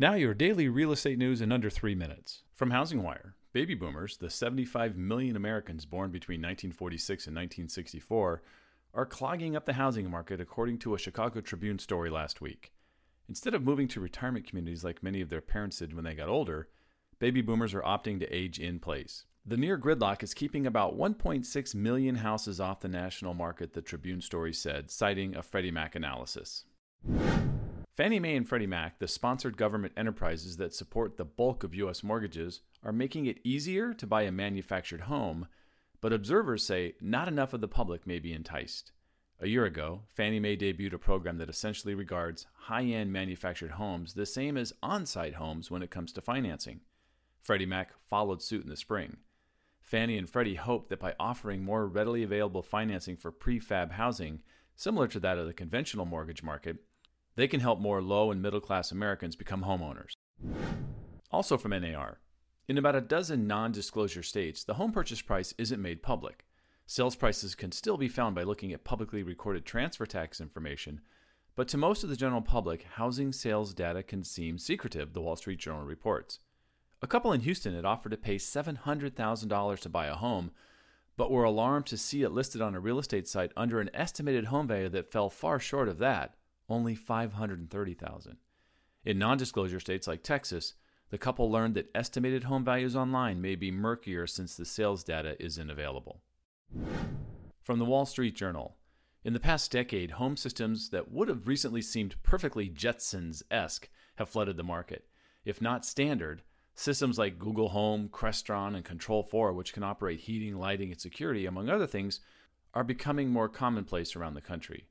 Now, your daily real estate news in under three minutes. From Housing Wire Baby boomers, the 75 million Americans born between 1946 and 1964, are clogging up the housing market, according to a Chicago Tribune story last week. Instead of moving to retirement communities like many of their parents did when they got older, baby boomers are opting to age in place. The near gridlock is keeping about 1.6 million houses off the national market, the Tribune story said, citing a Freddie Mac analysis. Fannie Mae and Freddie Mac, the sponsored government enterprises that support the bulk of U.S. mortgages, are making it easier to buy a manufactured home, but observers say not enough of the public may be enticed. A year ago, Fannie Mae debuted a program that essentially regards high end manufactured homes the same as on site homes when it comes to financing. Freddie Mac followed suit in the spring. Fannie and Freddie hope that by offering more readily available financing for prefab housing, similar to that of the conventional mortgage market, they can help more low and middle class Americans become homeowners. Also from NAR, in about a dozen non disclosure states, the home purchase price isn't made public. Sales prices can still be found by looking at publicly recorded transfer tax information, but to most of the general public, housing sales data can seem secretive, the Wall Street Journal reports. A couple in Houston had offered to pay $700,000 to buy a home, but were alarmed to see it listed on a real estate site under an estimated home value that fell far short of that only 530,000. In non-disclosure states like Texas, the couple learned that estimated home values online may be murkier since the sales data isn't available. From the Wall Street Journal, in the past decade, home systems that would have recently seemed perfectly Jetsons esque have flooded the market. If not standard, systems like Google Home, Crestron, and Control 4, which can operate heating, lighting, and security, among other things, are becoming more commonplace around the country.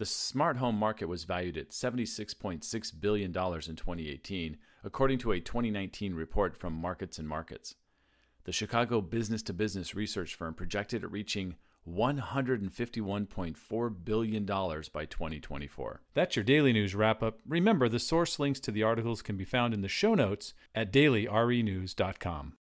The smart home market was valued at $76.6 billion in 2018, according to a 2019 report from Markets and Markets. The Chicago business to business research firm projected it reaching $151.4 billion by 2024. That's your daily news wrap up. Remember, the source links to the articles can be found in the show notes at dailyrenews.com.